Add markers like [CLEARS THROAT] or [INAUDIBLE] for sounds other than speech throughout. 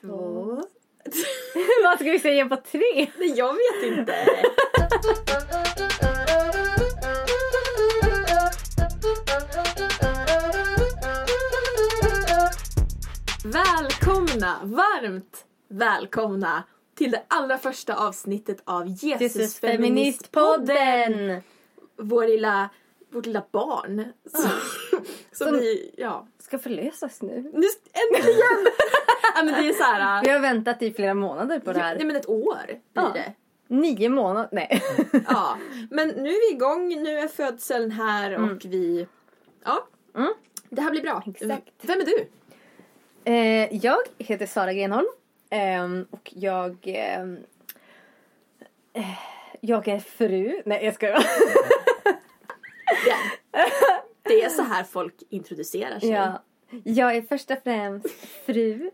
två. [LAUGHS] Vad ska vi säga på tre? Nej, jag vet inte. Välkomna, varmt välkomna till det allra första avsnittet av Jesus, Jesus Feministpodden. Feministpodden! Vår lilla, vårt lilla barn. Som, som Som- vi, ja. Ska förlösas nu. Nu, äntligen! Ja, men det är så här. Vi har väntat i flera månader på det här. Nej men ett år blir Ja. det. Nio månader, nej. Ja, men nu är vi igång, nu är födseln här och vi... Ja, Mm. det här blir bra. Exakt. Vem är du? Eh, jag heter Sara Grenholm ehm, och jag... ehm, eh, jag är fru. Nej, jag skojar. Ja. Det är så här folk introducerar sig. ja. Jag är först och främst fru,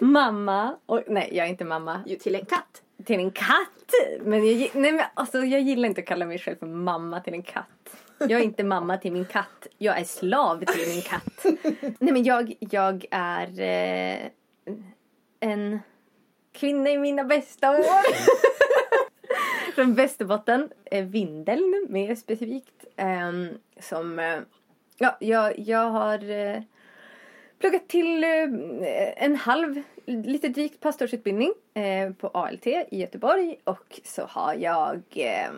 mamma och... Nej, jag är inte mamma. Ju till en katt. Till en katt! Men jag, nej, men alltså, jag gillar inte att kalla mig själv för mamma till en katt. Jag är inte mamma till min katt. Jag är slav till min katt. Nej men jag, jag är eh, en kvinna i mina bästa år. [LAUGHS] Från Västerbotten. Eh, Vindeln mer specifikt. Ehm, som, eh, ja, jag, jag har eh, pluggat till eh, en halv, lite drygt pastorsutbildning eh, på ALT i Göteborg och så har jag eh,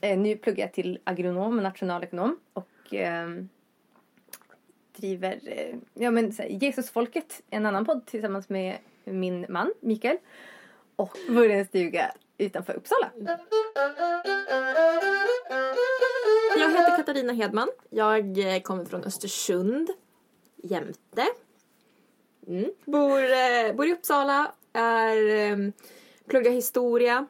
eh nu pluggar jag till agronom och nationalekonom och eh, driver eh, ja, men, här, Jesusfolket, en annan podd tillsammans med min man Mikael och bor i en stuga utanför Uppsala. Jag heter Katarina Hedman. Jag eh, kommer från Östersund, Jämte. Mm. Bor, eh, bor i Uppsala, är, eh, pluggar historia,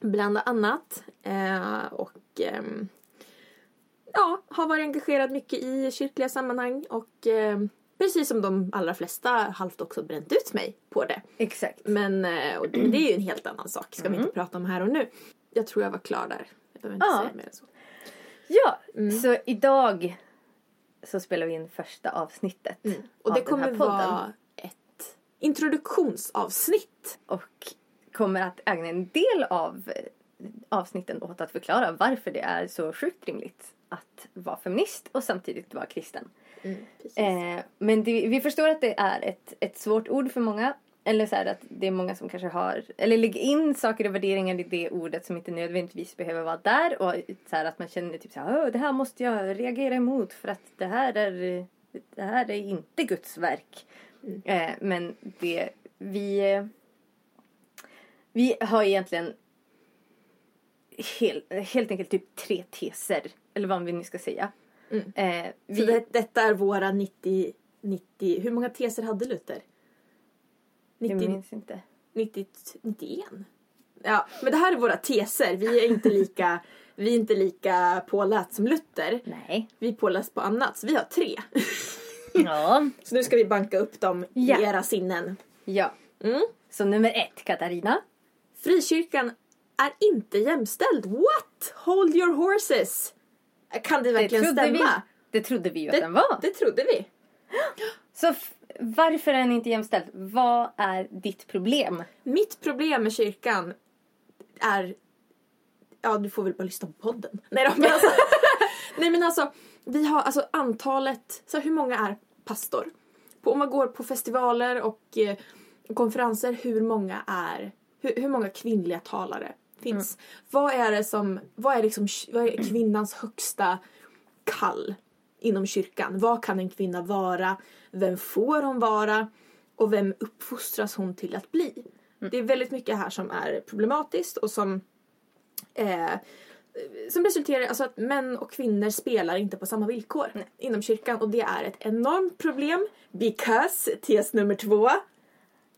bland annat. Eh, och ehm, ja, har varit engagerad mycket i kyrkliga sammanhang och eh, precis som de allra flesta halvt också bränt ut mig på det. Exakt. Men eh, det är ju en helt annan sak, ska vi inte prata om här och nu. Jag tror jag var klar där. Jag behöver inte Ja. säga mer än så. Ja, så idag så spelar vi in första avsnittet Mm. Och av det den kommer här podden. vara ett introduktionsavsnitt. och kommer att ägna en del av eh, avsnitten åt att förklara varför det är så sjukt rimligt att vara feminist och samtidigt vara kristen. precis. Eh, men det, vi förstår att det är ett, ett svårt ord för många. Eller så här att det är många som kanske har, eller lägger in saker och värderingar i det ordet som inte nödvändigtvis behöver vara där. Och så här att man känner typ så här, "Åh, det här måste jag reagera emot för att det här är, det här är inte Guds verk. Eh, men det, vi, vi har egentligen helt, helt enkelt typ tre teser. Eller vad vi nu ska säga. Mm. Eh, vi, Så det, detta är våra 90, 90... Hur många teser hade Luther? Jag 90, minns inte. 90, 91? Ja, men det här är våra teser. Vi är inte [LAUGHS] lika, vi är inte lika påläst som Luther. Nej. Vi är påläst på annat, så vi har tre. [LAUGHS] Ja. Så nu ska vi banka upp dem Ja. i era sinnen. Ja. Mm. Så nummer ett, Katarina. Frikyrkan är inte jämställd. What? Hold your horses. Kan det verkligen stämma? vi, det trodde vi ju att Det, den var. det trodde vi. Så varför är den inte jämställd? Vad är ditt problem? Mitt problem med kyrkan är... Ja, du får väl bara lyssna på podden. Nej då, men alltså... [LAUGHS] nej men alltså, vi har alltså antalet... Så här, hur många är pastor? På, om man går på festivaler och eh, konferenser, hur många är... Hur, hur många kvinnliga talare finns? Vad är det som... Vad är, liksom, vad är kvinnans högsta kall inom kyrkan? Vad kan en kvinna vara? Vem får hon vara? Och vem uppfostras hon till att bli? Det är väldigt mycket här som är problematiskt och som eh, som resulterar i alltså att män och kvinnor spelar inte på samma villkor inom kyrkan och det är ett enormt problem because, tes nummer två,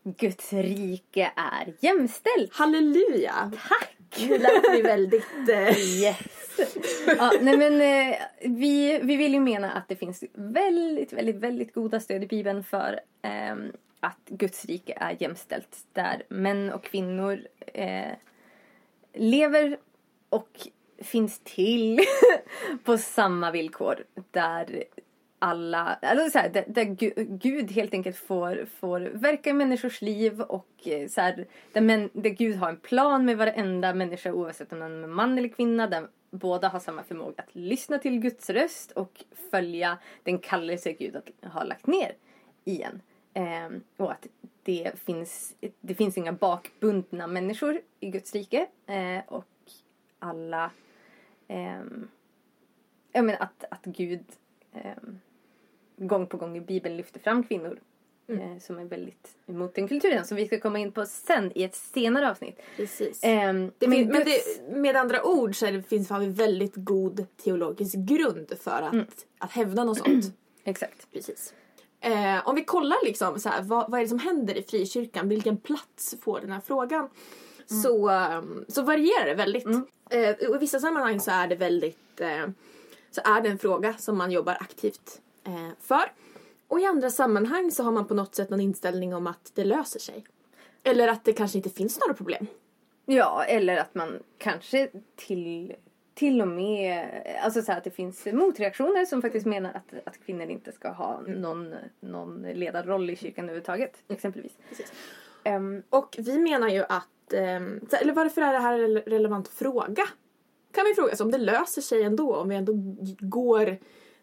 Guds rike är jämställt. halleluja! Tack! Nu lät vi väldigt... Eh, [LAUGHS] Yes! Ja, nej men eh, vi, vi vill ju mena att det finns väldigt, väldigt, väldigt goda stöd i Bibeln för eh, att Guds rike är jämställt. Där män och kvinnor eh, lever och finns till [LAUGHS] på samma villkor. Där alla, alltså så här, där, där Gud helt enkelt får, får verka i människors liv och eh, så här, där, men, där Gud har en plan med varenda människa oavsett om man är man eller kvinna. Där båda har samma förmåga att lyssna till Guds röst och följa den kallelse Gud har lagt ner i en. Eh, och att det finns, det finns inga bakbundna människor i Guds rike. Eh, och alla... Eh, jag menar att, att Gud eh, gång på gång i Bibeln lyfter fram kvinnor. Mm. eh, som är väldigt emot den kulturen som vi ska komma in på sen i ett senare avsnitt. Precis. Fin- men Guds- det, med andra ord så det, finns, har vi väldigt god teologisk grund för att, Mm. att hävda något sånt. [CLEARS THROAT] Exakt. Precis. Eh, om vi kollar liksom så här, vad, vad är det som händer i frikyrkan? Vilken plats får den här frågan? Så, ehm, så varierar det väldigt. Eh, och I vissa sammanhang så är det väldigt eh, så är det en fråga som man jobbar aktivt eh, för. Och i andra sammanhang så har man på något sätt någon inställning om att det löser sig. Eller att det kanske inte finns några problem. Ja, eller att man kanske till, till och med... Alltså så här att det finns motreaktioner som faktiskt menar att, att kvinnor inte ska ha någon, någon ledarroll i kyrkan överhuvudtaget. Exempelvis. Ehm, Och vi menar ju att, så- eller varför är det här en relevant fråga? Kan vi fråga oss om det löser sig ändå, om vi ändå går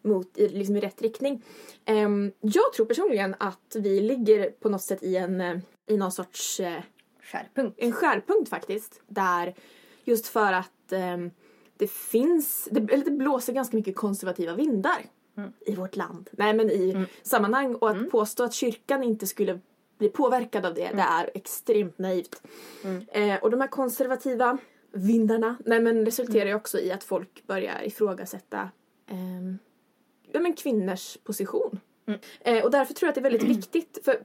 mot, i, liksom i rätt riktning. Ehm, jag tror personligen att vi ligger på något sätt i en, eh, i någon sorts eh, skärpunkt. en skärpunkt faktiskt. Där just för att ehm, det finns, det, eller det blåser ganska mycket konservativa vindar i vårt land. Nej men i sammanhang och att påstå att kyrkan inte skulle bli påverkad av det, det är extremt naivt. Eh, och de här konservativa vindarna, nej men resulterar ju också i att folk börjar ifrågasätta ehm, ja, men kvinnors position. Eh, och därför tror jag att det är väldigt viktigt för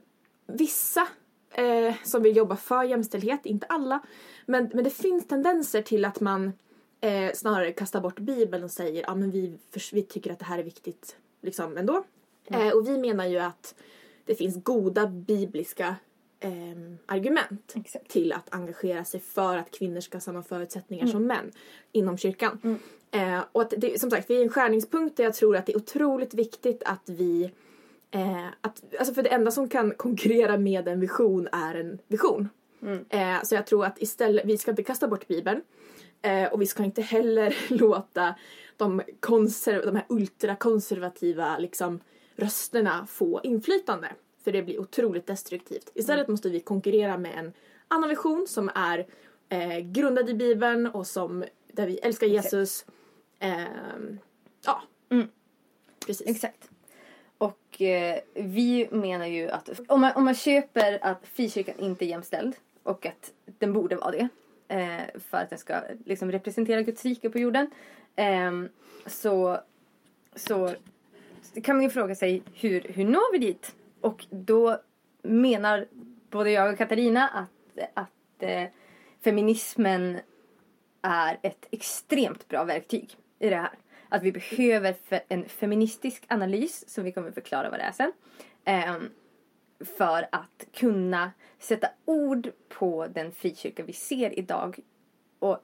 vissa eh, som vill jobba för jämställdhet, inte alla, men, men det finns tendenser till att man eh, snarare kastar bort bibeln och säger ja men vi, för, vi tycker att det här är viktigt liksom ändå. Eh, och vi menar ju att det finns goda bibliska ehm, argument Exakt. till att engagera sig för att kvinnor ska ha samma förutsättningar som män inom kyrkan. Eh, och att det, som sagt, vi är en skärningspunkt där jag tror att det är otroligt viktigt att vi Eh, att, alltså för det enda som kan konkurrera med en vision är en vision. Eh, så jag tror att istället, vi ska inte kasta bort bibeln. Eh, och vi ska inte heller [LAUGHS] låta de, konser, de här ultrakonservativa liksom, rösterna få inflytande. För det blir otroligt destruktivt. Istället måste vi konkurrera med en annan vision som är eh, grundad i bibeln och som, där vi älskar Jesus. Ehm, ja, Mm. precis. Exakt. Och eh, vi menar ju att om man, om man köper att frikyrkan inte är jämställd och att den borde vara det eh, för att den ska liksom representera Guds rike på jorden ehm, så, så kan man ju fråga sig hur, hur når vi dit? Och då menar både jag och Katarina att, att eh, feminismen är ett extremt bra verktyg i det här. Att vi behöver en feministisk analys, som vi kommer förklara vad det är sen. ehm, för att kunna sätta ord på den frikyrka vi ser idag. Och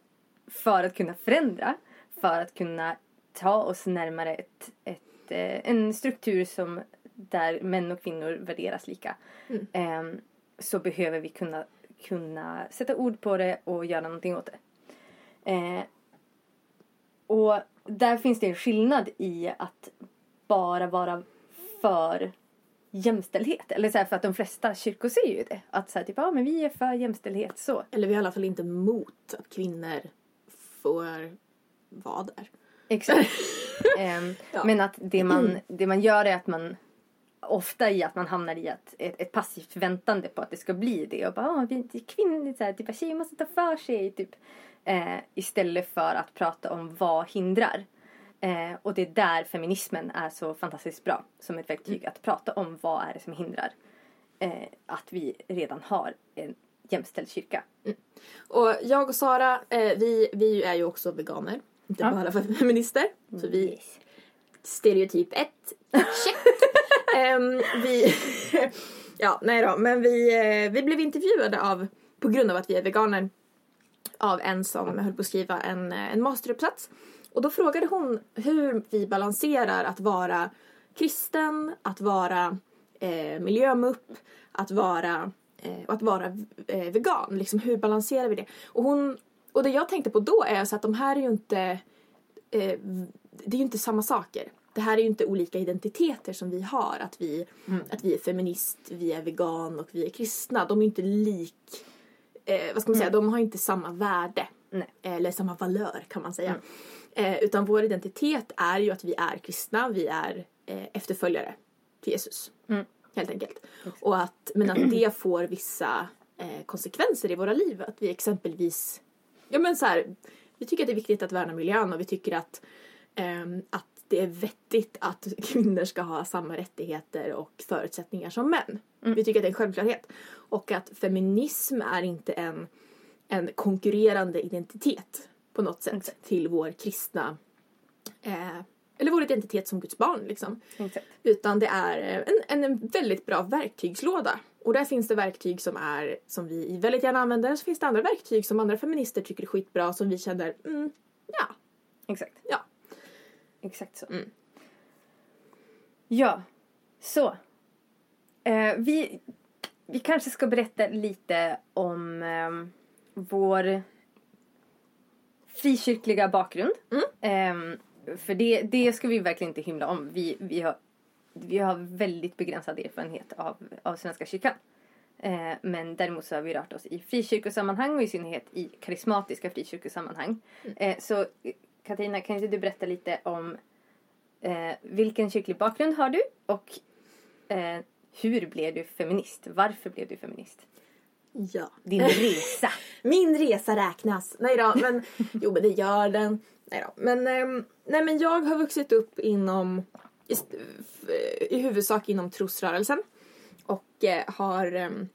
för att kunna förändra. För att kunna ta oss närmare ett, ett, eh, en struktur som där män och kvinnor värderas lika. Ehm, så behöver vi kunna, kunna sätta ord på det och göra någonting åt det. Och där finns det en skillnad i att bara vara för jämställdhet. Eller så här, för att de flesta kyrkor säger ju det. Att så här, typ, ja men vi är för jämställdhet så. Eller vi är i alla fall inte emot att kvinnor får vara där. Exakt. [LAUGHS] Ehm, Ja. Men att det man, det man gör är att man ofta i att man hamnar i att, ett, ett passivt väntande på att det ska bli det. Och bara, ah, vi är kvinnor, så här, typ, tjejer måste ta för sig. Typ. Eh, istället för att prata om vad hindrar. Eh, och det är där feminismen är så fantastiskt bra som ett verktyg. Att prata om vad är det som hindrar eh, att vi redan har en jämställd kyrka. Och jag och Sara, eh, vi, vi är ju också veganer. Inte Ja. bara [LAUGHS] feminister. Så vi, Yes. stereotyp 1, check. [LAUGHS] Ehm, vi, [LAUGHS] ja nej då, men vi, eh, vi blev intervjuade av, på grund av att vi är veganer, av en som höll på att skriva en, eh, en masteruppsats. Och då frågade hon hur vi balanserar att vara kristen, att vara eh, miljömupp, att vara, eh, att vara eh, vegan. Liksom, hur balanserar vi det? Och, hon, och det jag tänkte på då är så att de här är ju inte, eh, det är ju inte samma saker. Det här är ju inte olika identiteter som vi har. Att vi, att vi är feminist, vi är vegan och vi är kristna. De är inte lik, eh, vad ska man säga, de har inte samma värde. Nej. Eller samma valör kan man säga. Eh, utan vår identitet är ju att vi är kristna, vi är eh, efterföljare till Jesus. Mm. Helt enkelt. Och att, men att det får vissa eh, konsekvenser i våra liv. Att vi exempelvis, ja men så här, vi tycker att det är viktigt att värna miljön och vi tycker att, ehm, att det är vettigt att kvinnor ska ha samma rättigheter och förutsättningar som män. Vi tycker att det är en självklarhet. Och att feminism är inte en, en konkurrerande identitet på något sätt till vår kristna eh, eller vår identitet som Guds barn liksom. Exakt. Utan det är eh, en, en väldigt bra verktygslåda. Och där finns det verktyg som, är, som vi väldigt gärna använder. Så finns det andra verktyg som andra feminister tycker är skitbra som vi känner, mm, ja, Exakt. ja. Exakt så. Mm. Ja, så. Eh, vi, vi kanske ska berätta lite om eh, vår frikyrkliga bakgrund. Mm. Eh, för det, det ska vi verkligen inte hymla om. Vi, vi, har, vi har väldigt begränsad erfarenhet av, av Svenska kyrkan. Eh, men däremot så har vi rört oss i frikyrkosammanhang och i synnerhet i karismatiska frikyrkosammanhang. Eh, så Katarina, kan inte du berätta lite om eh, vilken kyrklig bakgrund har du och eh, hur blev du feminist? Varför blev du feminist? ja. Din resa. [LAUGHS] Min resa räknas. Nej då, men [LAUGHS] jo men det gör den. Nej då. Men, ehm, nej, men jag har vuxit upp inom, i, f- i huvudsak inom trosrörelsen. Och eh, har, ehm,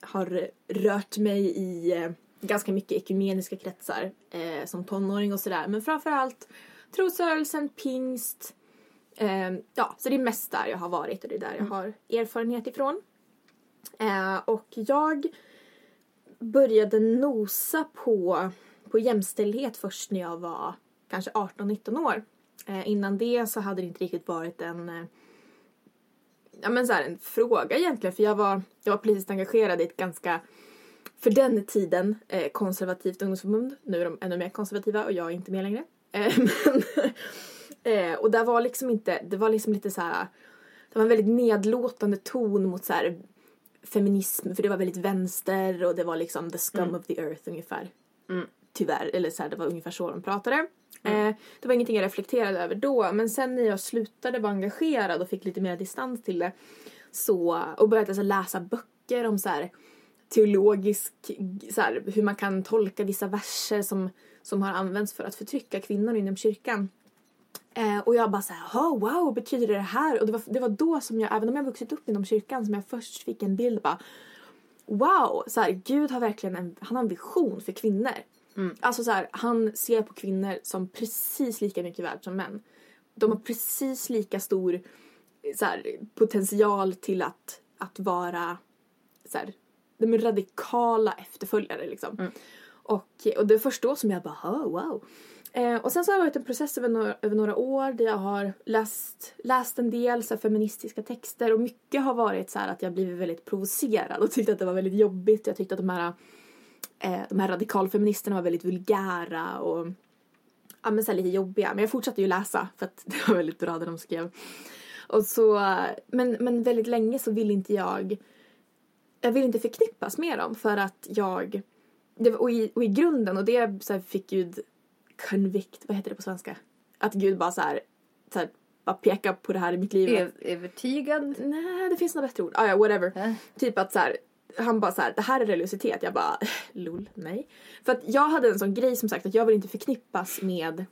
har rört mig i eh, ganska mycket ekumeniska kretsar eh, som tonåring och sådär. Men framförallt trosrörelsen, pingst. ehm, ja, så det är mest där jag har varit och det är där jag har erfarenhet ifrån. Eh, och jag började nosa på, på jämställdhet först när jag var kanske 18-19 år. Eh, innan det så hade det inte riktigt varit en, eh, ja, men så här, en fråga egentligen för jag var, jag var politiskt engagerad i ett ganska, för den tiden, eh, konservativt ungdomsförbund. Nu är de ännu mer konservativa och jag är inte med längre. Eh, [LAUGHS] men, eh, och där var liksom inte, det var liksom lite så här, det var en väldigt nedlåtande ton mot så här feminism för det var väldigt vänster och det var liksom the scum of the earth ungefär. Mm. Tyvärr, eller så här, det var ungefär så de pratade. Eh, det var ingenting jag reflekterade över då men sen när jag slutade vara engagerad och fick lite mer distans till det så, och började alltså läsa böcker om så här teologisk, så här, hur man kan tolka vissa verser som, som har använts för att förtrycka kvinnor inom kyrkan. Eh, och jag bara såhär, oh, wow, betyder det här? Och det var, det var då som jag, även om jag vuxit upp inom kyrkan, som jag först fick en bild bara, wow, så här, Gud har verkligen en, han har en vision för kvinnor. Alltså så här, han ser på kvinnor som precis lika mycket värd som män. De har precis lika stor så här, potential till att, att vara så här, de är radikala efterföljare liksom. Och, och det var först då som jag bara, oh, wow. Eh, och sen så har det varit en process över några, över några år där jag har läst, läst en del så här, feministiska texter och mycket har varit så här att jag blivit väldigt provocerad och tyckte att det var väldigt jobbigt. Jag tyckte att de här, eh, de här radikalfeministerna var väldigt vulgära och ja, men så här, lite jobbiga. Men jag fortsatte ju läsa för att [LAUGHS] det var väldigt bra det de skrev. Och så, men, men väldigt länge så vill inte jag jag vill inte förknippas med dem för att jag det, var- och, i, och i grunden och det så här, fick Gud convict, vad heter det på svenska? Att Gud bara så här, så här bara pekar på det här i mitt liv. Ö- övertygad. Nej, det finns något bättre ord. Ah, ja, whatever. Ja. Typ att så här, han bara så här, det här är religiositet. Jag bara, [LAUGHS] lol, nej. För att jag hade en sån grej som sagt att jag vill inte förknippas med,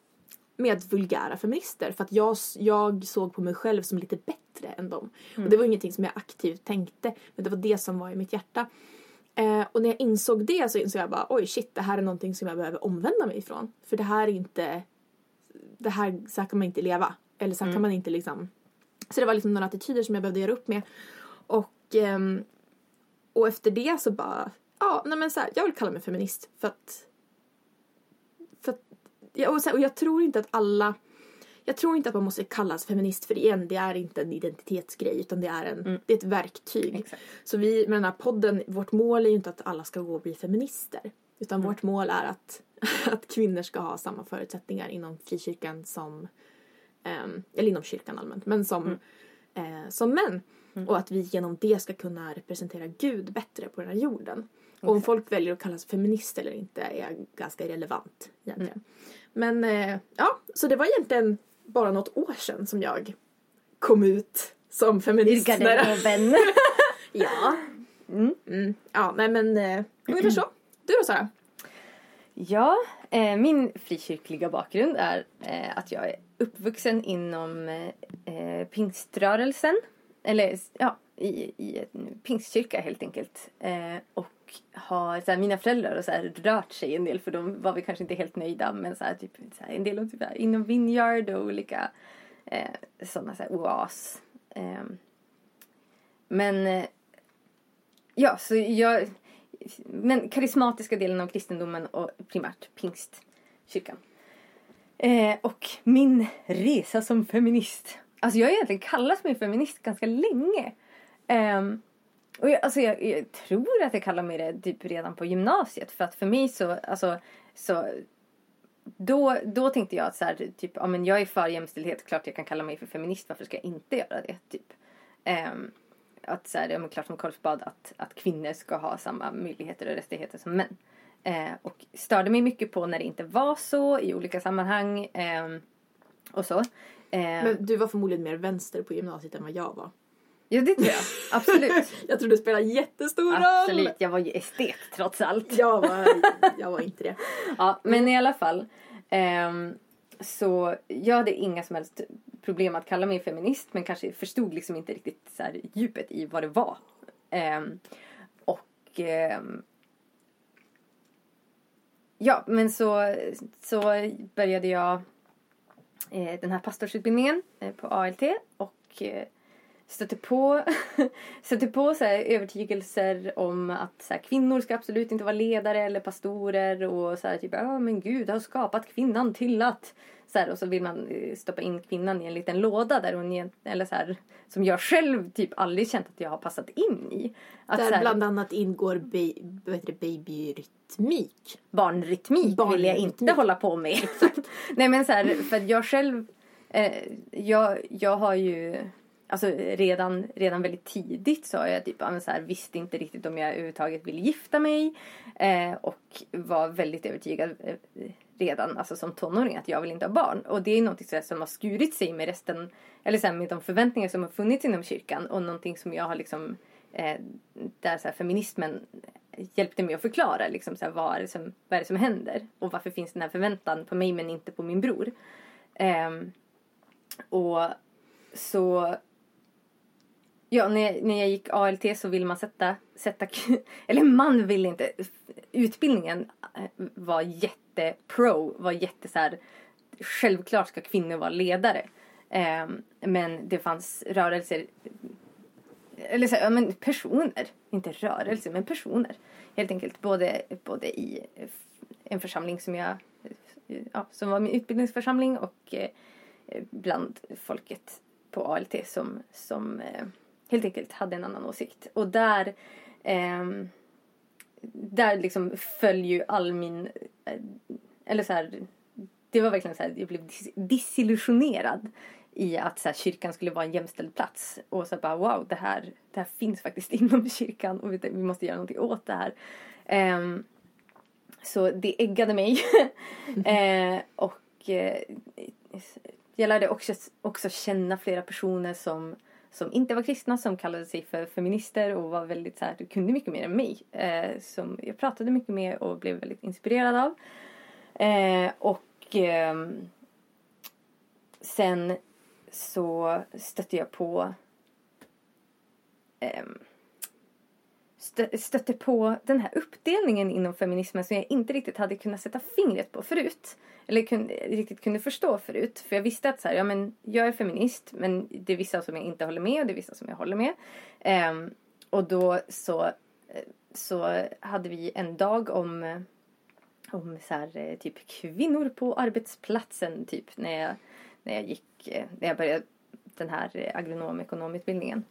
med vulgära feminister. För att jag, jag såg på mig själv som lite bättre än dem. Och det var ingenting som jag aktivt tänkte. Men det var det som var i mitt hjärta. Eh, och när jag insåg det så insåg jag bara, oj shit, det här är någonting som jag behöver omvända mig ifrån. För det här är inte, det här, så här kan man inte leva. Eller så här kan man inte liksom. Så det var liksom några attityder som jag behövde göra upp med. Och, ehm, och efter det så bara, ja, nej men så här, jag vill kalla mig feminist för att ja, och, här, och jag tror inte att alla, jag tror inte att man måste kallas feminist för igen, det är inte en identitetsgrej utan det är, en, det är ett verktyg. Exakt. Så vi med den här podden, vårt mål är ju inte att alla ska gå och bli feminister. Utan Mm. vårt mål är att, [LAUGHS] att kvinnor ska ha samma förutsättningar inom frikyrkan som, ehm, eller inom kyrkan allmänt, men som, Mm. eh, som män. Och att vi genom det ska kunna representera Gud bättre på den här jorden. Och om folk väljer att kallas feminist eller inte är ganska irrelevant egentligen. Mm. Men eh, ja, så det var egentligen bara något år sedan som jag kom ut som feminist. när- garderoben. [LAUGHS] Ja. Mm. Ja, nej men eh, ungefär så. Du då Sara? Ja, eh, min frikyrkliga bakgrund är eh, att jag är uppvuxen inom eh, eh, pingströrelsen. Eller ja, i, i en pingstkyrka helt enkelt. Eh, och har, så här, mina föräldrar har så här, rört sig en del för de var vi kanske inte helt nöjda men så här, typ, så här, en del av typ, inom Vineyard och olika eh, sådana så här, oas. Eh, men eh, ja, så jag men karismatiska delen av kristendomen och primärt pingstkyrkan. Eh, och min resa som feminist. Alltså jag har egentligen kallat mig feminist ganska länge. Ehm, och jag, alltså jag, jag tror att jag kallade mig det typ redan på gymnasiet. För att för mig så, alltså, så då, då tänkte jag att så här, typ, ja, men jag är för jämställdhet, klart jag kan kalla mig för feminist, varför ska jag inte göra det? Typ. Um, att så här, ja, men klart som korvspad att, att kvinnor ska ha samma möjligheter och rättigheter som män. Eh, och störde mig mycket på när det inte var så i olika sammanhang. ehm, och så. Eh, Men du var förmodligen mer vänster på gymnasiet än vad jag var ja, det tror jag. Absolut. [LAUGHS] Jag tror det spelar jättestor roll. Absolut. Jag var ju estet trots allt. Jag var, jag var inte det. [LAUGHS] Ja, men i alla fall. ehm, så jag hade inga som helst problem att kalla mig feminist men kanske förstod liksom inte riktigt så här, djupet i vad det var. Ehm, och ehm, ja, men så, så började jag eh, den här pastorsutbildningen eh, på ALT och eh, stötte på, [LAUGHS] stötte på så övertygelser om att så här, kvinnor ska absolut inte vara ledare eller pastorer och så här, typ ja men gud har skapat kvinnan till att så här, och så vill man eh, stoppa in kvinnan i en liten låda där hon eller så här, som jag själv typ aldrig känt att jag har passat in i. Att, Där här, bland annat ingår babyrytmik. barnrytmik vill jag inte Barnrytmik. hålla på med. [LAUGHS] Nej men så här, för jag själv, eh, jag, jag har ju, alltså redan, redan väldigt tidigt så har jag typ, så här, visste inte riktigt om jag överhuvudtaget ville gifta mig. Eh, och var väldigt övertygad eh, redan alltså som tonåring att jag vill inte ha barn. Och det är något så här, som har skurit sig med resten, eller så här, med de förväntningar som har funnits inom kyrkan och någonting som jag har liksom eh, där så här, feminismen hjälpte mig att förklara liksom, så här, vad, är det som, vad är det som händer och varför finns den här förväntan på mig men inte på min bror. Ehm, och så Ja, när jag, när jag gick ALT så ville man sätta, sätta [LAUGHS] eller man ville inte. Utbildningen eh, var jättepro, var jätte så här, självklart ska kvinnor vara ledare. Eh, men det fanns rörelser, eller så, här, ja, men personer, inte rörelser men personer. Helt enkelt både, både i eh, en församling som jag, eh, ja, som var min utbildningsförsamling och eh, bland folket på ALT som, som eh, helt enkelt hade en annan åsikt. Och där, ehm, där liksom föll ju all min, eh, eller så här, det var verkligen så här, jag blev dis- disillusionerad i att så här, kyrkan skulle vara en jämställd plats. Och så bara wow, det här, det här finns faktiskt [LAUGHS] inom kyrkan och vi, vi måste göra någonting åt det här. Ehm, så det äggade mig. [LAUGHS] eh, och eh, jag lärde också, också känna flera personer som, som inte var kristna, som kallade sig för feminister och var väldigt så här, du kunde mycket mer än mig. Eh, som jag pratade mycket med och blev väldigt inspirerad av. Eh, och eh, sen så stötte jag på ehm, stötte på den här uppdelningen inom feminismen som jag inte riktigt hade kunnat sätta fingret på förut. Eller kun, riktigt kunde förstå förut. För jag visste att så här, ja, men jag är feminist men det är vissa som jag inte håller med och det är vissa som jag håller med. Ehm, och då så, eh, så hade vi en dag om, om så här, eh, typ kvinnor på arbetsplatsen typ när jag när jag gick, eh, när jag började den här agronom ekonomutbildningen.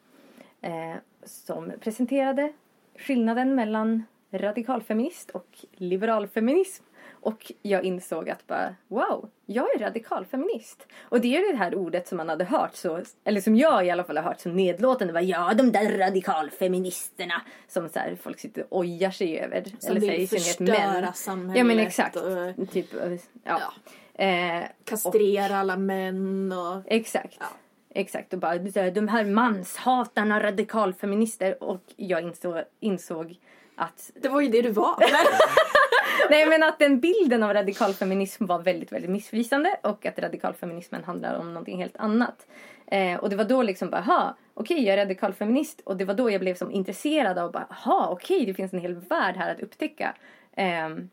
Eh, ehm, som presenterade skillnaden mellan radikalfeminist och liberalfeminism. Och jag insåg att bara, wow, jag är radikalfeminist. Och det är det här ordet som man hade hört så, eller som jag i alla fall har hört så nedlåtande. Bara, ja, de där radikalfeministerna. Som så här, folk sitter och ojar sig över. Som eller så vill synnerhet förstöra män. samhället. Ja men exakt. Och, Typ, ja. ja, Eh, kastrera alla män och... Exakt. Ja. Exakt. Och bara de här manshatarna radikalfeminister. Och jag insåg, insåg att Det var ju det du var. [LAUGHS] Nej men att den bilden av radikalfeminism var väldigt, väldigt missvisande och att radikalfeminismen handlar om någonting helt annat. Eh, och det var då liksom bara, ha, okej jag är radikalfeminist och det var då jag blev som intresserad av bara, ha, okej det finns en hel värld här att upptäcka. Ehm,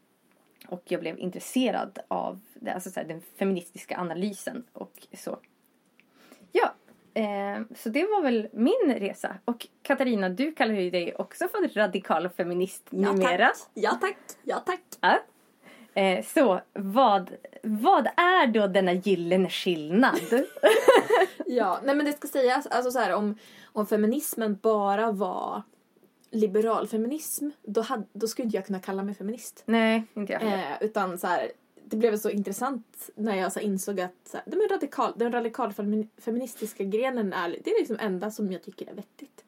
och jag blev intresserad av det, alltså så här, den feministiska analysen och så. Ja, eh, så det var väl min resa. Och Katarina, du kallar ju dig också för radikal feminist numera. Ja tack. Ja tack. Ja. Eh, så vad, vad är då denna gyllene skillnad? [LAUGHS] Ja, nej men det ska sägas, alltså så här, om, om feminismen bara var liberalfeminism, då, hade, då skulle inte jag kunna kalla mig feminist. Nej, inte jag heller. Eh, utan så här, det blev så intressant när jag så insåg att så här, den, radikal, den radikalfeministiska grenen är, det är liksom enda som jag tycker är vettigt.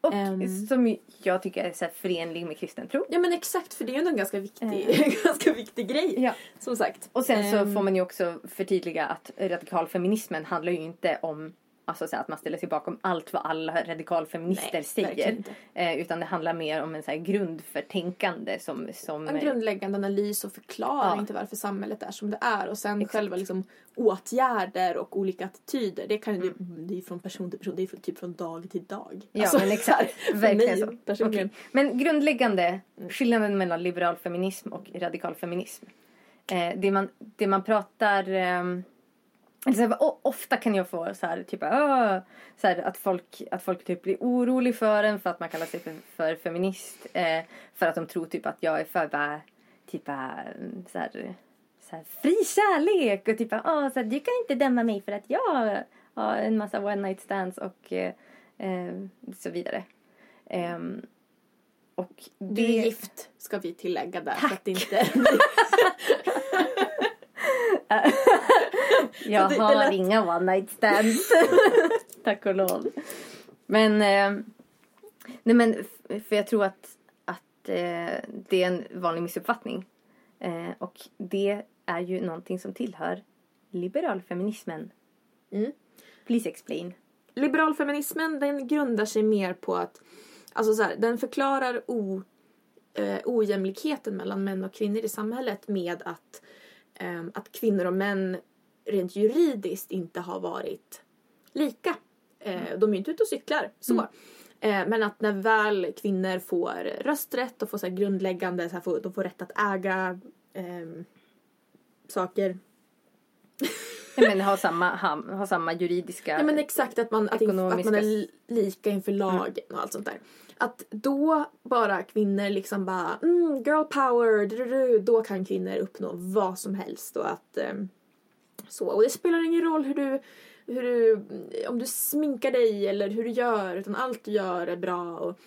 Och ehm. som jag tycker är så här förenlig med kristen tro. Ja men exakt, för det är ju en ganska viktig, [LAUGHS] ganska viktig grej. Ja. Som sagt. Och sen så Ehm. får man ju också förtydliga att radikalfeminismen handlar ju inte om Alltså så här, att man ställer sig bakom allt vad alla radikalfeminister Nej, säger. Eh, utan det handlar mer om en så här grund för tänkande som... som En grundläggande analys och förklaring Ja. till varför samhället är som det är. Och sen själva liksom åtgärder och olika attityder. Det, kan ju, det är från person till person. Det är från- typ från dag till dag. Mm. Ja Alltså, men exakt. för Verkligen mig så. personligen. Okej. Men grundläggande skillnaden mellan liberal feminism och radikal feminism. Eh, det, man, det man pratar... så här, ofta kan jag få så här, typ, "Åh", så här, att folk, att folk typ blir orolig för en för att man kallar sig för, för feminist. Eh, för att de tror typ att jag är för bara, typ bara, så här, så här, fri kärlek och typ Åh, så här, du kan inte döma mig för att jag har en massa one night stands och eh, eh, så vidare. Ehm, och Du är gift ska vi tillägga där. Så att det inte... [LAUGHS] [LAUGHS] [LAUGHS] Jag det- det har lät- inga one night stands. [LAUGHS] Tack och lov. Men, eh, nej men för jag tror att, att eh, det är en vanlig missuppfattning. Eh, och det är ju någonting som tillhör liberalfeminismen. Mm. Please explain. Liberalfeminismen den grundar sig mer på att alltså så här, den förklarar o, eh, ojämlikheten mellan män och kvinnor i samhället med att, ehm, att kvinnor och män rent juridiskt inte har varit lika. Eh, de är ju inte ute och cyklar så. Eh, men att när väl kvinnor får rösträtt och får så grundläggande, så får, de får rätt att äga ehm, saker Nej, men ha samma, ha, ha samma juridiska... Ja men exakt att man, att, att man är li- lika inför lagen och allt sånt där. Att då bara kvinnor liksom bara mm, girl power, då kan kvinnor uppnå vad som helst och att ehm, så. Och det spelar ingen roll hur du, hur du, mm, om du sminkar dig eller hur du gör utan allt du gör är bra och,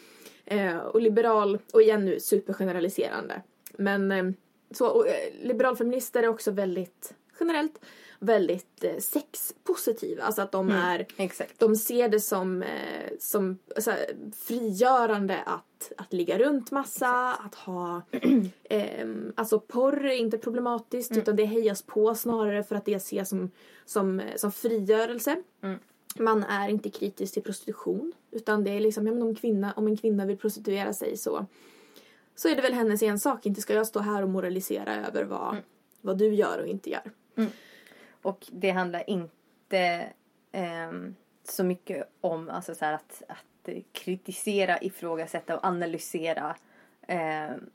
eh, och liberal, och igen nu supergeneraliserande. Men eh, så, och, eh, liberalfeminister är också väldigt generellt väldigt eh, sexpositiva. Alltså att de är Exakt. de ser det som, eh, som så här, frigörande att, att ligga runt massa, att ha... [CLEARS THROAT] ehm, alltså porr är inte problematiskt utan det hejas på snarare för att det ses som, som, eh, som frigörelse. Mm. Man är inte kritisk till prostitution utan det är liksom, ja, men om, kvinna, om en kvinna vill prostituera sig så, så är det väl hennes ensak. Inte ska jag stå här och moralisera över vad, vad du gör och inte gör. Och det handlar inte ehm, så mycket om alltså, så att, att kritisera, ifrågasätta och analysera ehm,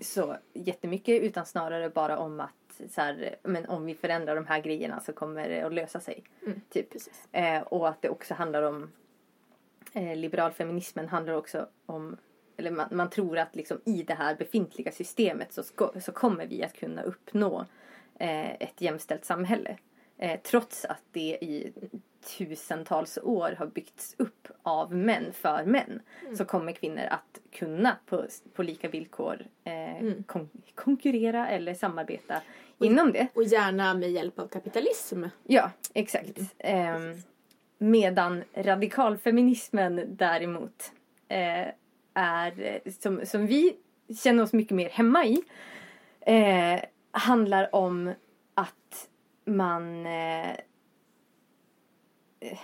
så jättemycket utan snarare bara om att så här, men om vi förändrar de här grejerna så kommer det att lösa sig. Mm, typ. Eh, och att det också handlar om eh, liberalfeminismen handlar också om eller man, man tror att liksom i det här befintliga systemet så, ska, så kommer vi att kunna uppnå eh, ett jämställt samhälle. Eh, trots att det i tusentals år har byggts upp av män för män så kommer kvinnor att kunna på, på lika villkor eh, kon- konkurrera eller samarbeta inom det. Och gärna med hjälp av kapitalism. Ja, exakt. Ehm, medan radikalfeminismen däremot eh, är, eh, som, som vi känner oss mycket mer hemma i, eh, handlar om att man... Eh, eh,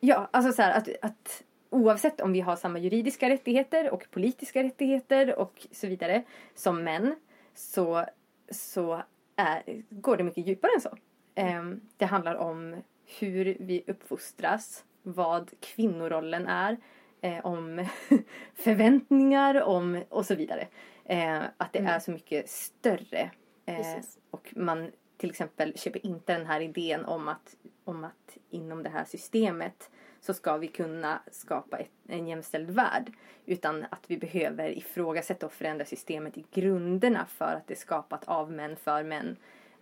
ja, alltså så här att, att oavsett om vi har samma juridiska rättigheter och politiska rättigheter och så vidare som män så, så är, går det mycket djupare än så. Ehm, det handlar om hur vi uppfostras, vad kvinnorollen är, eh, om [LAUGHS] förväntningar om, och så vidare. Eh, att det är så mycket större. Eh, och man till exempel köper inte den här idén om att, om att inom det här systemet så ska vi kunna skapa ett, en jämställd värld. Utan att vi behöver ifrågasätta och förändra systemet i grunderna för att det är skapat av män för män.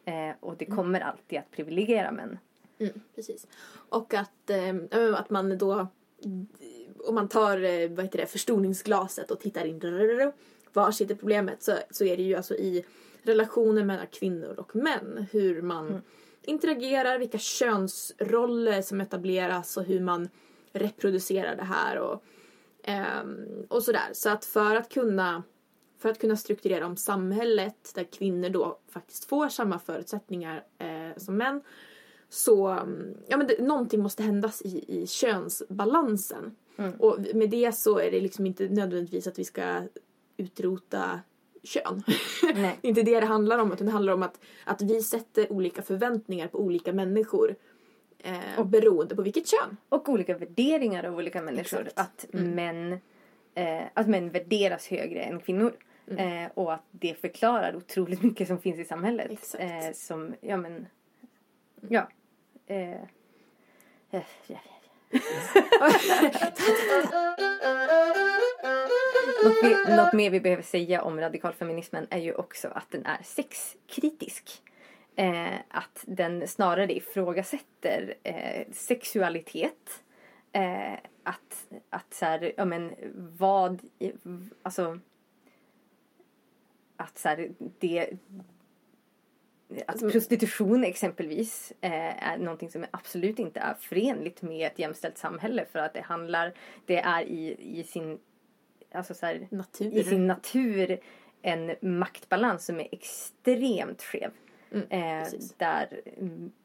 Eh, och det kommer alltid att privilegiera män. Mm, precis. Och att, eh, att man då, om man tar eh, vad heter det, förstoringsglaset och tittar in, var sitter problemet så, så är det ju alltså i relationer mellan kvinnor och män. Hur man interagerar, vilka könsroller som etableras och hur man reproducerar det här och, ehm, och sådär. Så att för att kunna för att kunna strukturera om samhället där kvinnor då faktiskt får samma förutsättningar eh, som män så, mm, ja men det, någonting måste händas i, i könsbalansen. Och med det så är det liksom inte nödvändigtvis att vi ska utrota kön. Nej. det [LAUGHS] är inte det det handlar om utan det handlar om att, att vi sätter olika förväntningar på olika människor eh, och beroende på vilket kön. Och olika värderingar av olika människor. Exakt. Att, män, eh, att män värderas högre än kvinnor. Eh, och att det förklarar otroligt mycket som finns i samhället. Eh, som, ja men, ja. Eh, ja, något, vi, något mer vi behöver säga om radikalfeminismen är ju också att den är sexkritisk. Eh, att den snarare ifrågasätter eh, sexualitet. Eh, att, att så här, ja men vad, alltså att så här, det att prostitution exempelvis eh, är någonting som absolut inte är förenligt med ett jämställt samhälle för att det handlar, det är i, i sin, alltså så här, Natur. i sin natur en maktbalans som är extremt skev. Mm, eh, där,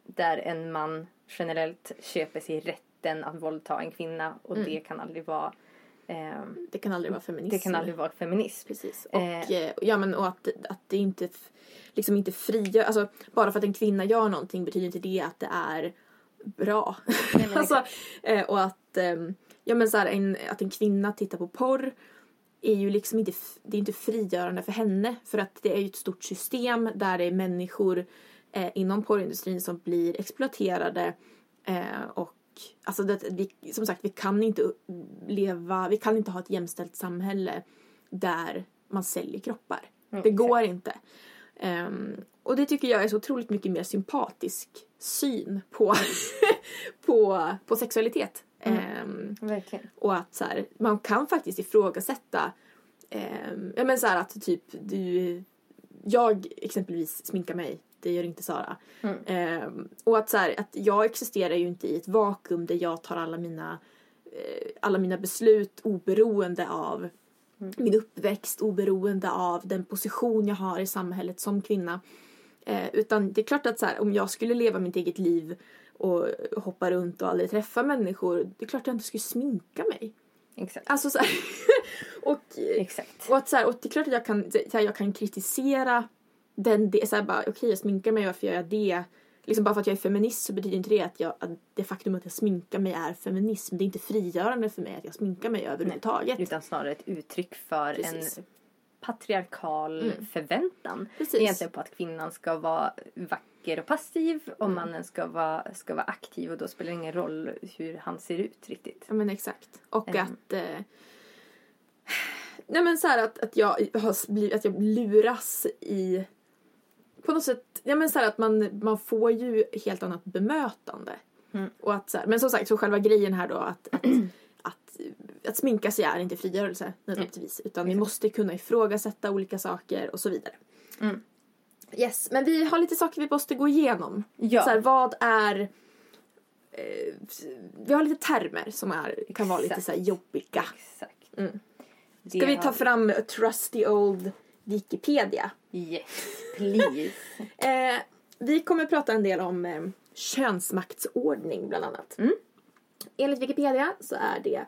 där en man generellt köper sig rätten att våldta en kvinna och Mm. det kan aldrig vara Det kan aldrig vara feminism. det kan aldrig vara feminism. Precis. Och, Eh. eh, ja, men, och att, att det inte liksom inte frigör, alltså bara för att en kvinna gör någonting betyder inte det att det är bra. men [LAUGHS] alltså, eh, och att, ehm, ja men så här, en, att en kvinna tittar på porr är ju liksom inte, det är inte frigörande för henne för att det är ju ett stort system där det är människor eh, inom porrindustrin som blir exploaterade eh, och alltså det, vi, som sagt vi kan inte leva, vi kan inte ha ett jämställt samhälle där man säljer kroppar. det går inte. Ehm, och det tycker jag är så otroligt mycket mer sympatisk syn på, [LAUGHS] på, på sexualitet. Ehm, Verkligen. och att så här, man kan faktiskt ifrågasätta ehm, ja men så här att typ du jag exempelvis sminkar mig det gör inte Sara. Ehm, och att så här, att jag existerar ju inte i ett vakuum där jag tar alla mina eh, alla mina beslut oberoende av min uppväxt, oberoende av den position jag har i samhället som kvinna. Eh, utan det är klart att så här, om jag skulle leva mitt eget liv och hoppa runt och aldrig träffa människor, det är klart att jag inte skulle sminka mig. Exakt. Alltså så här, [LAUGHS] och, Exakt. och, att så här, och det är klart att jag kan, så här, jag kan kritisera den det så här, bara okej jag sminkar mig, varför gör jag det? Liksom bara för att jag är feminist så betyder inte det att, jag, att det faktum att jag sminkar mig är feminism. Det är inte frigörande för mig att jag sminkar mig överhuvudtaget. Utan snarare ett uttryck för Precis. en patriarkal förväntan. Precis. Egentligen på att kvinnan ska vara vacker och passiv och mannen ska vara, ska vara aktiv och då spelar det ingen roll hur han ser ut riktigt. Ja men exakt. Och Mm. att... Eh, nej men så att, att, jag har blivit, att jag luras i på något sätt, ja men så att man, man får ju helt annat bemötande. Mm. Och att så här, men som sagt, så själva grejen här då att, att, att, sminka sig är inte frigörelse nödvändigtvis. Utan vi måste kunna ifrågasätta olika saker och så vidare. Mm. Yes, men vi har lite saker vi måste gå igenom. Ja. Så här, vad är... Eh, vi har lite termer som är, kan vara lite så här jobbiga. Exakt. Mm. Det Ska vi har- ta fram a trusty old Wikipedia? Yes, please. [LAUGHS] Eh, vi kommer prata en del om eh, könsmaktsordning bland annat. Mm. Enligt Wikipedia så är det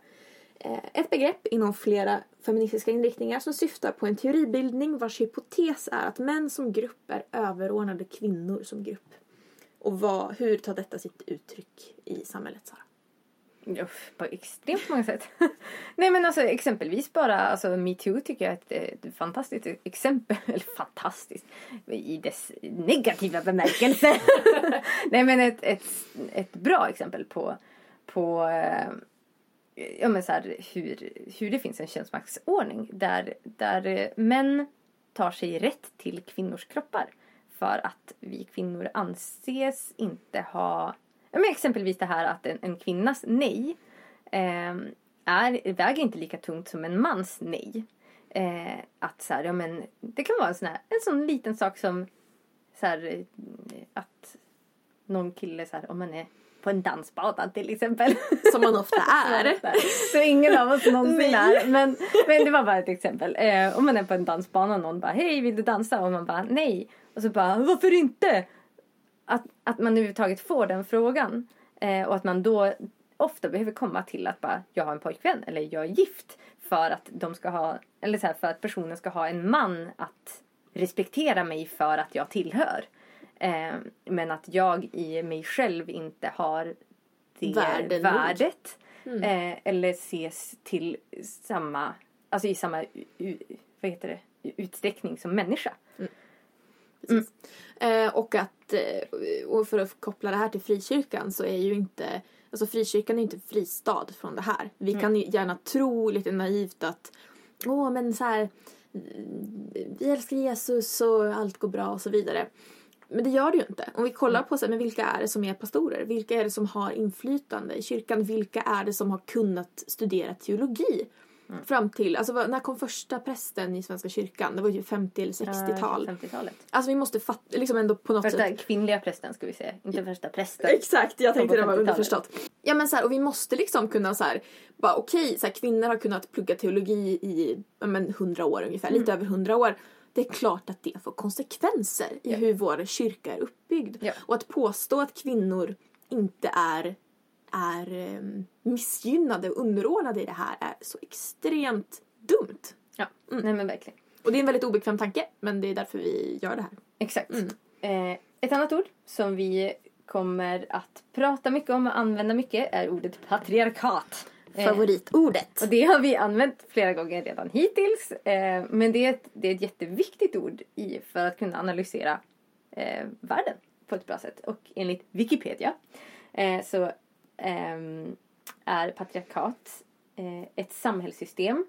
eh, ett begrepp inom flera feministiska inriktningar som syftar på en teoribildning vars hypotes är att män som grupp är överordnade kvinnor som grupp. Och vad, hur tar detta sitt uttryck i samhället, Sara? Uff, på extremt många sätt. [LAUGHS] Nej men alltså exempelvis bara alltså, metoo tycker jag är ett, eh, ett fantastiskt exempel. [LAUGHS] Eller fantastiskt i dess negativa bemärkelse. [LAUGHS] Nej men ett, ett, ett bra exempel på, på eh, ja, men så här, hur, hur det finns en könsmaktsordning där, där eh, män tar sig rätt till kvinnors kroppar. För att vi kvinnor anses inte ha Ja, men exempelvis det här att en, en kvinnas nej eh, är, väger inte lika tungt som en mans nej. Eh, att så här, ja, men, det kan vara en sån, här, en sån liten sak som så här, eh, att någon kille så här, om man är på en dansbana till exempel. [LAUGHS] Som man ofta är. Så ingen av oss någonsin är. Men, men det var bara ett exempel. Eh, om man är på en dansbana och någon bara hej vill du dansa? Och man bara nej. Och så bara varför inte? Att, att man överhuvudtaget får den frågan. Eh, och att man då ofta behöver komma till att bara jag har en pojkvän eller jag är gift. För att de ska ha, eller så här, för att personen ska ha en man att respektera mig för att jag tillhör. Eh, men att jag i mig själv inte har det Värde nog. värdet. Mm. Eh, eller ses till samma, alltså i samma vad heter det, utsträckning som människa. Precis. Eh, och att, eh, och för att koppla det här till frikyrkan så är ju inte, alltså frikyrkan är inte fristad från det här. Vi kan ju gärna tro lite naivt att, åh men så här, mm, vi älskar Jesus och allt går bra och så vidare. Men det gör det ju inte. Om vi kollar på så här, men vilka är det som är pastorer? Vilka är det som har inflytande i kyrkan? Vilka är det som har kunnat studera teologi? Fram till, alltså när kom första prästen i Svenska kyrkan? Det var ju 50 eller 60-tal. Eh, 50-talet. Alltså vi måste fatta, liksom ändå på något Första sätt. kvinnliga prästen ska vi säga, inte första prästen. Exakt, jag tänkte det var 50-talet. underförstått. Ja men så här, och vi måste liksom kunna så här, bara okej, så här, kvinnor har kunnat plugga teologi i men, 100 år ungefär, Mm. lite över 100 år. Det är klart att det får konsekvenser i Ja. hur vår kyrka är uppbyggd. Ja. Och att påstå att kvinnor inte är, är um, missgynnade och underordnade i det här är så extremt dumt. Ja, Mm. nej men verkligen. Och det är en väldigt obekväm tanke, men det är därför vi gör det här. Exakt. Mm. Eh, ett annat ord som vi kommer att prata mycket om och använda mycket är ordet patriarkat. Eh, Favoritordet. Och det har vi använt flera gånger redan hittills. Eh, men det är, ett, det är ett jätteviktigt ord i, för att kunna analysera eh, världen på ett bra sätt. Och enligt Wikipedia så ehm, är patriarkat ett samhällssystem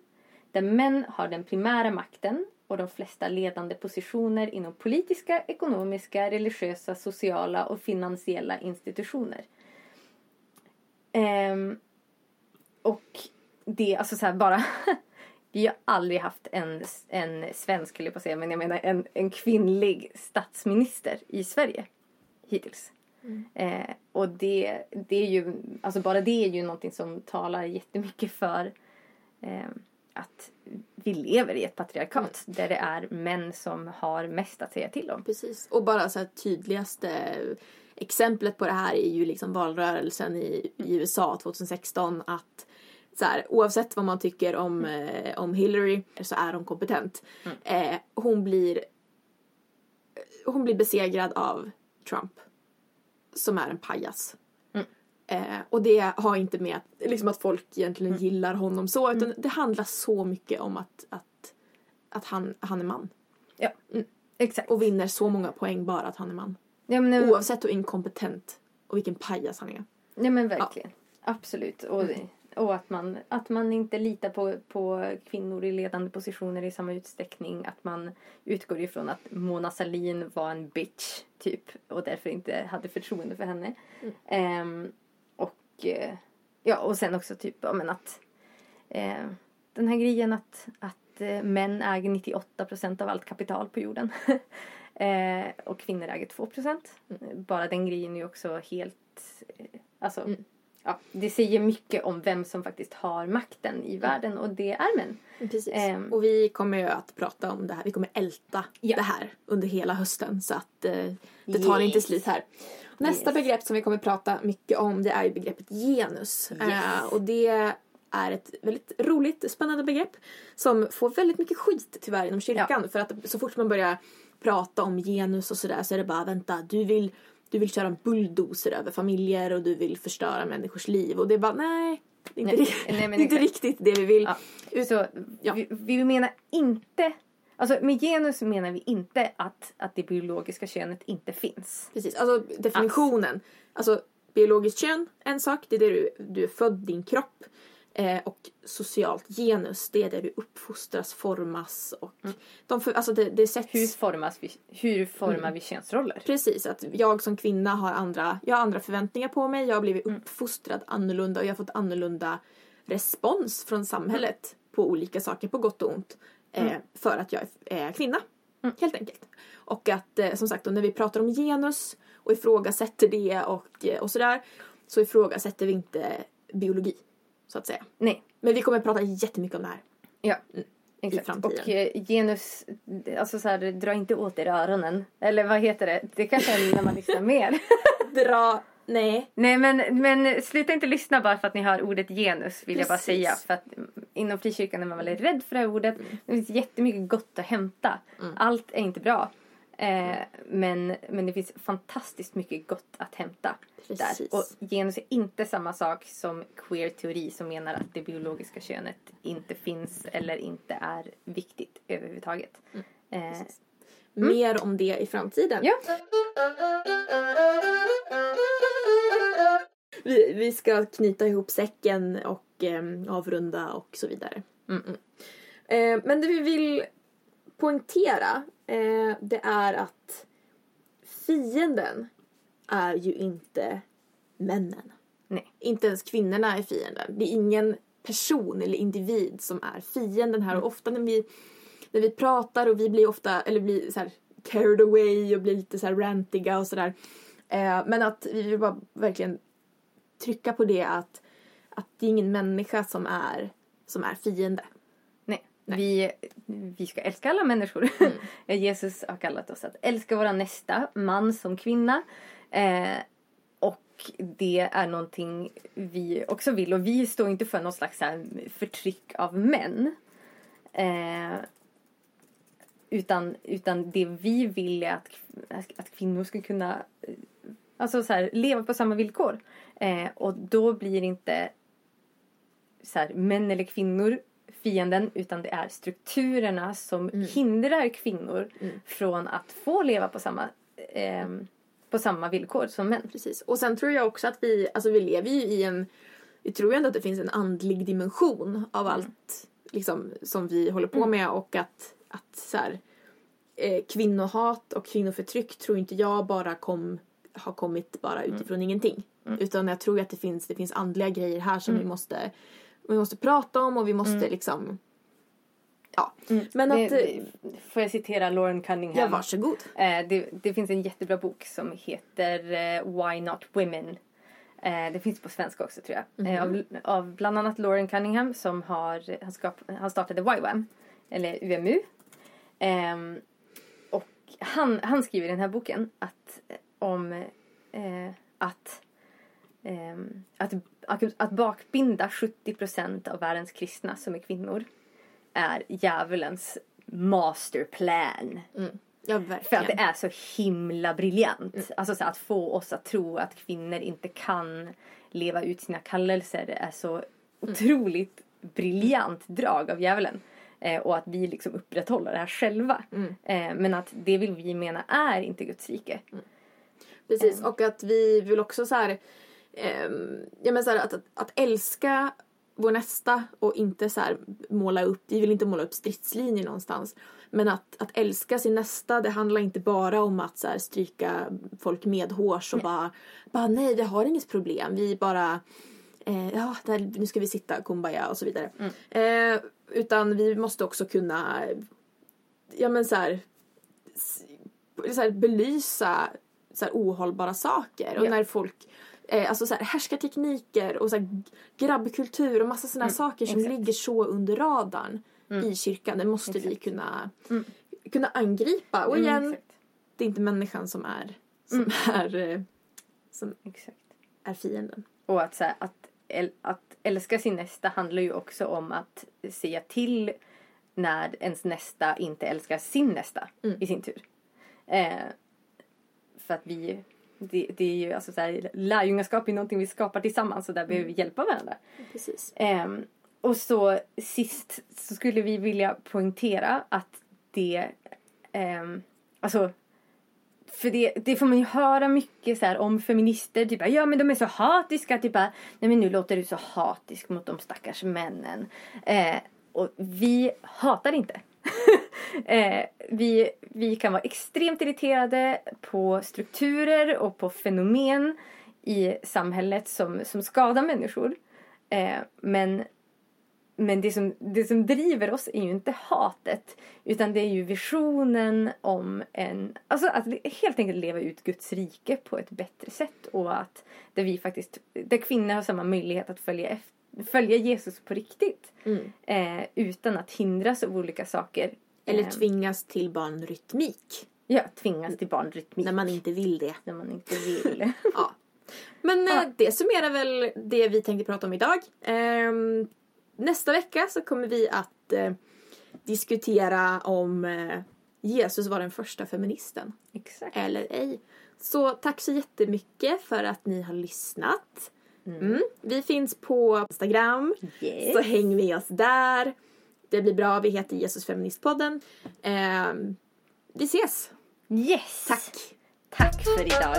där män har den primära makten och de flesta ledande positioner inom politiska, ekonomiska, religiösa, sociala och finansiella institutioner. Ehm, och det, alltså så här bara... [LAUGHS] Vi har aldrig haft en, en svensk, jag på säga, men jag menar en, en kvinnlig statsminister i Sverige hittills. Eh, och det, det är ju, alltså bara det är ju någonting som talar jättemycket för eh, att vi lever i ett patriarkat där det är män som har mest att säga till om. Precis. Och bara så här tydligaste exemplet på det här är ju liksom valrörelsen i, i USA 2016 att så här, oavsett vad man tycker om, eh, om Hillary så är hon kompetent. Eh, hon blir hon blir besegrad av Trump som är en pajas. Mm. Eh, och det har inte med att, liksom att folk egentligen gillar honom så utan det handlar så mycket om att, att, att han, han är man. Exakt. Och vinner så många poäng bara att han är man. ja, men, Oavsett hur inkompetent och vilken pajas han är. Ja men verkligen. Absolut. Och, och att man, att man inte litar på, på kvinnor i ledande positioner i samma utsträckning. Att man utgår ifrån att Mona Sahlin var en bitch, typ. Och därför inte hade förtroende för henne. Ehm, och, eh, ja, och sen också typ ja, men att eh, den här grejen att, att eh, män äger 98 procent av allt kapital på jorden. [LAUGHS] eh, och kvinnor äger 2 procent. Bara den grejen är ju också helt... Eh, alltså, Mm. Ja, det säger mycket om vem som faktiskt har makten i världen och det är män. Precis. Ehm. och vi kommer ju att prata om det här. Vi kommer älta Ja. det här under hela hösten så att eh, det tar inte Yes. slut här. Nästa Yes. begrepp som vi kommer prata mycket om det är ju begreppet genus. Eh, och det är ett väldigt roligt, spännande begrepp som får väldigt mycket skit tyvärr inom kyrkan. För att så fort man börjar prata om genus och sådär så är det bara vänta, du vill, du vill köra en bulldozer över familjer och du vill förstöra människors liv. Och det är bara nej, det är inte, Nej, nej, [LAUGHS] inte riktigt det vi vill. Ja. Så ja. vi, vi menar inte... Alltså med genus menar vi inte att, att det biologiska könet inte finns. Precis, alltså definitionen. Alltså biologiskt kön, en sak, det är det du, du är född, din kropp. Eh, och socialt genus, det är där du uppfostras, formas och de för, alltså det, det sätts... Hur formas vi, hur formar Mm. vi könsroller? Precis, att jag som kvinna har andra, jag har andra förväntningar på mig, jag har blivit uppfostrad annorlunda och jag har fått annorlunda respons från samhället på olika saker, på gott och ont. Eh, för att jag är, kvinna, helt enkelt. Och att eh, som sagt då, när vi pratar om genus och ifrågasätter det och, eh, och sådär så ifrågasätter vi inte biologi, så att säga. Nej. Men vi kommer prata jättemycket om det här. Ja. Exakt. Och eh, genus, alltså så här, dra inte åt er öronen. Eller vad heter det? Det kanske är när man lyssnar mer. [LAUGHS] Dra, nej. Nej men, men sluta inte lyssna bara för att ni hör ordet genus vill jag bara Precis. säga. För att mm, inom frikyrkan är man väldigt rädd för det här ordet. Det finns jättemycket gott att hämta. Allt är inte bra. Eh, men, men det finns fantastiskt mycket gott att hämta Precis. där. Och genus är inte samma sak som queer-teori som menar att det biologiska könet inte finns eller inte är viktigt överhuvudtaget. Eh, Mer om det i framtiden. ja. Vi, vi ska knyta ihop säcken och eh, avrunda och så vidare. Mm, mm. Eh, men det vi vill poängtera eh, det är att fienden är ju inte männen. Nej. Inte ens kvinnorna är fienden. Det är ingen person eller individ som är fienden här. Och ofta när vi, när vi pratar och vi blir ofta, eller blir så här carried away och blir lite så här rantiga och sådär. Eh, men att vi vill bara verkligen trycka på det att, att det är ingen människa som är, som är fiende. Vi, vi ska älska alla människor. [LAUGHS] Jesus har kallat oss att älska våra nästa, man som kvinna. Eh, och det är någonting vi också vill. Och vi står inte för någon slags förtryck av män. Eh, utan, utan det vi vill är att, att kvinnor ska kunna eh, alltså så här, leva på samma villkor. Eh, och då blir inte så här, män eller kvinnor fienden utan det är strukturerna som hindrar kvinnor från att få leva på samma, ehm, på samma villkor som män. Precis. Och sen tror jag också att vi, alltså vi lever ju i en, vi tror ju ändå att det finns en andlig dimension av allt liksom, som vi håller på med och att, att så här, eh, kvinnohat och kvinnoförtryck tror inte jag bara kom, har kommit bara utifrån ingenting. Utan jag tror att det finns, det finns andliga grejer här som vi måste vi måste prata om och vi måste liksom Ja. Men att, Det, eh, får jag citera Lauren Cunningham? ja varsågod. Eh, det, det finns en jättebra bok som heter eh, Why Not Women. Eh, det finns på svenska också tror jag. Eh, av, av bland annat Lauren Cunningham som har, han, skap, han startade YWAM. Eller UMU. Ehm, och han, han skriver i den här boken att eh, om eh, att, ehm, att, att, att bakbinda 70% av världens kristna som är kvinnor är djävulens masterplan. Ja För att det är så himla briljant. Alltså så att få oss att tro att kvinnor inte kan leva ut sina kallelser är så otroligt briljant drag av djävulen. Eh, och att vi liksom upprätthåller det här själva. Eh, men att det vill vi mena är inte Guds rike. Precis, och att vi vill också så här, ehm, ja men så här att, att, att älska vår nästa och inte så här måla upp, vi vill inte måla upp stridslinjer någonstans. Men att, att älska sin nästa, det handlar inte bara om att så här, stryka folk medhårs och bara, bara nej, vi har inget problem, vi bara eh, ja, där, nu ska vi sitta kumbaya och så vidare. Eh, utan vi måste också kunna, ja men så här, så här belysa så här ohållbara saker. Och Ja. när folk, eh, alltså så här härskartekniker och så här grabbkultur och massa sådana saker som exakt. ligger så under radarn i kyrkan. Det måste vi kunna, kunna angripa. Och igen, Mm, exakt. det är inte människan som är, som är, eh, som exakt. är fienden. Och att, så här, att, äl- att älska sin nästa handlar ju också om att säga till när ens nästa inte älskar sin nästa i sin tur. Eh, för att vi, det, det är ju alltså så här, lärjungaskap är någonting vi skapar tillsammans och där behöver vi hjälpa varandra. Precis. Ehm, och så sist så skulle vi vilja poängtera att det, ehm, alltså för det, det får man ju höra mycket så här om feminister. Typ ja men de är så hatiska. Typ nej men nu låter du så hatisk mot de stackars männen. Eh, och vi hatar inte. [LAUGHS] eh, vi, vi kan vara extremt irriterade på strukturer och på fenomen i samhället som, som skadar människor. Eh, men men det som, det som driver oss är ju inte hatet utan det är ju visionen om en, alltså att helt enkelt leva ut Guds rike på ett bättre sätt och att där vi faktiskt, där kvinnor har samma möjlighet att följa, efter, följa Jesus på riktigt Mm. eh, utan att hindras av olika saker. Eller Eh, tvingas till barnrytmik. Ja, tvingas till barnrytmik När man inte vill det. när man inte vill. [LAUGHS] Ja. Men Ja. eh, det summerar väl det vi tänkte prata om idag. Ehm, nästa vecka så kommer vi att eh, diskutera om eh, Jesus var den första feministen Exakt. eller ej. Så tack så jättemycket för att ni har lyssnat. Mm. Vi finns på Instagram, Yes. så häng med oss där. Det blir bra, vi heter Jesusfeministpodden. Ehm, vi ses! Yes! Tack! Tack för idag.